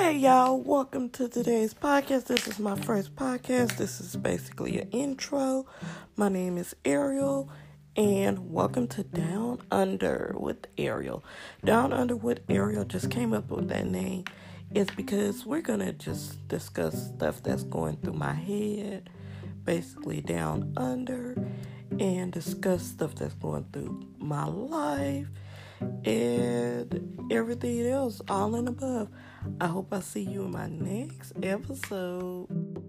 Hey y'all, welcome to today's podcast. This is my first podcast. This is basically an intro. My name is Ariel, and welcome to Down Under with Ariel. Down Under with Ariel just came up with that name is because we're gonna just discuss stuff that's going through my head, basically down under, and discuss stuff that's going through my life and everything else, all and above. I hope I see you in my next episode.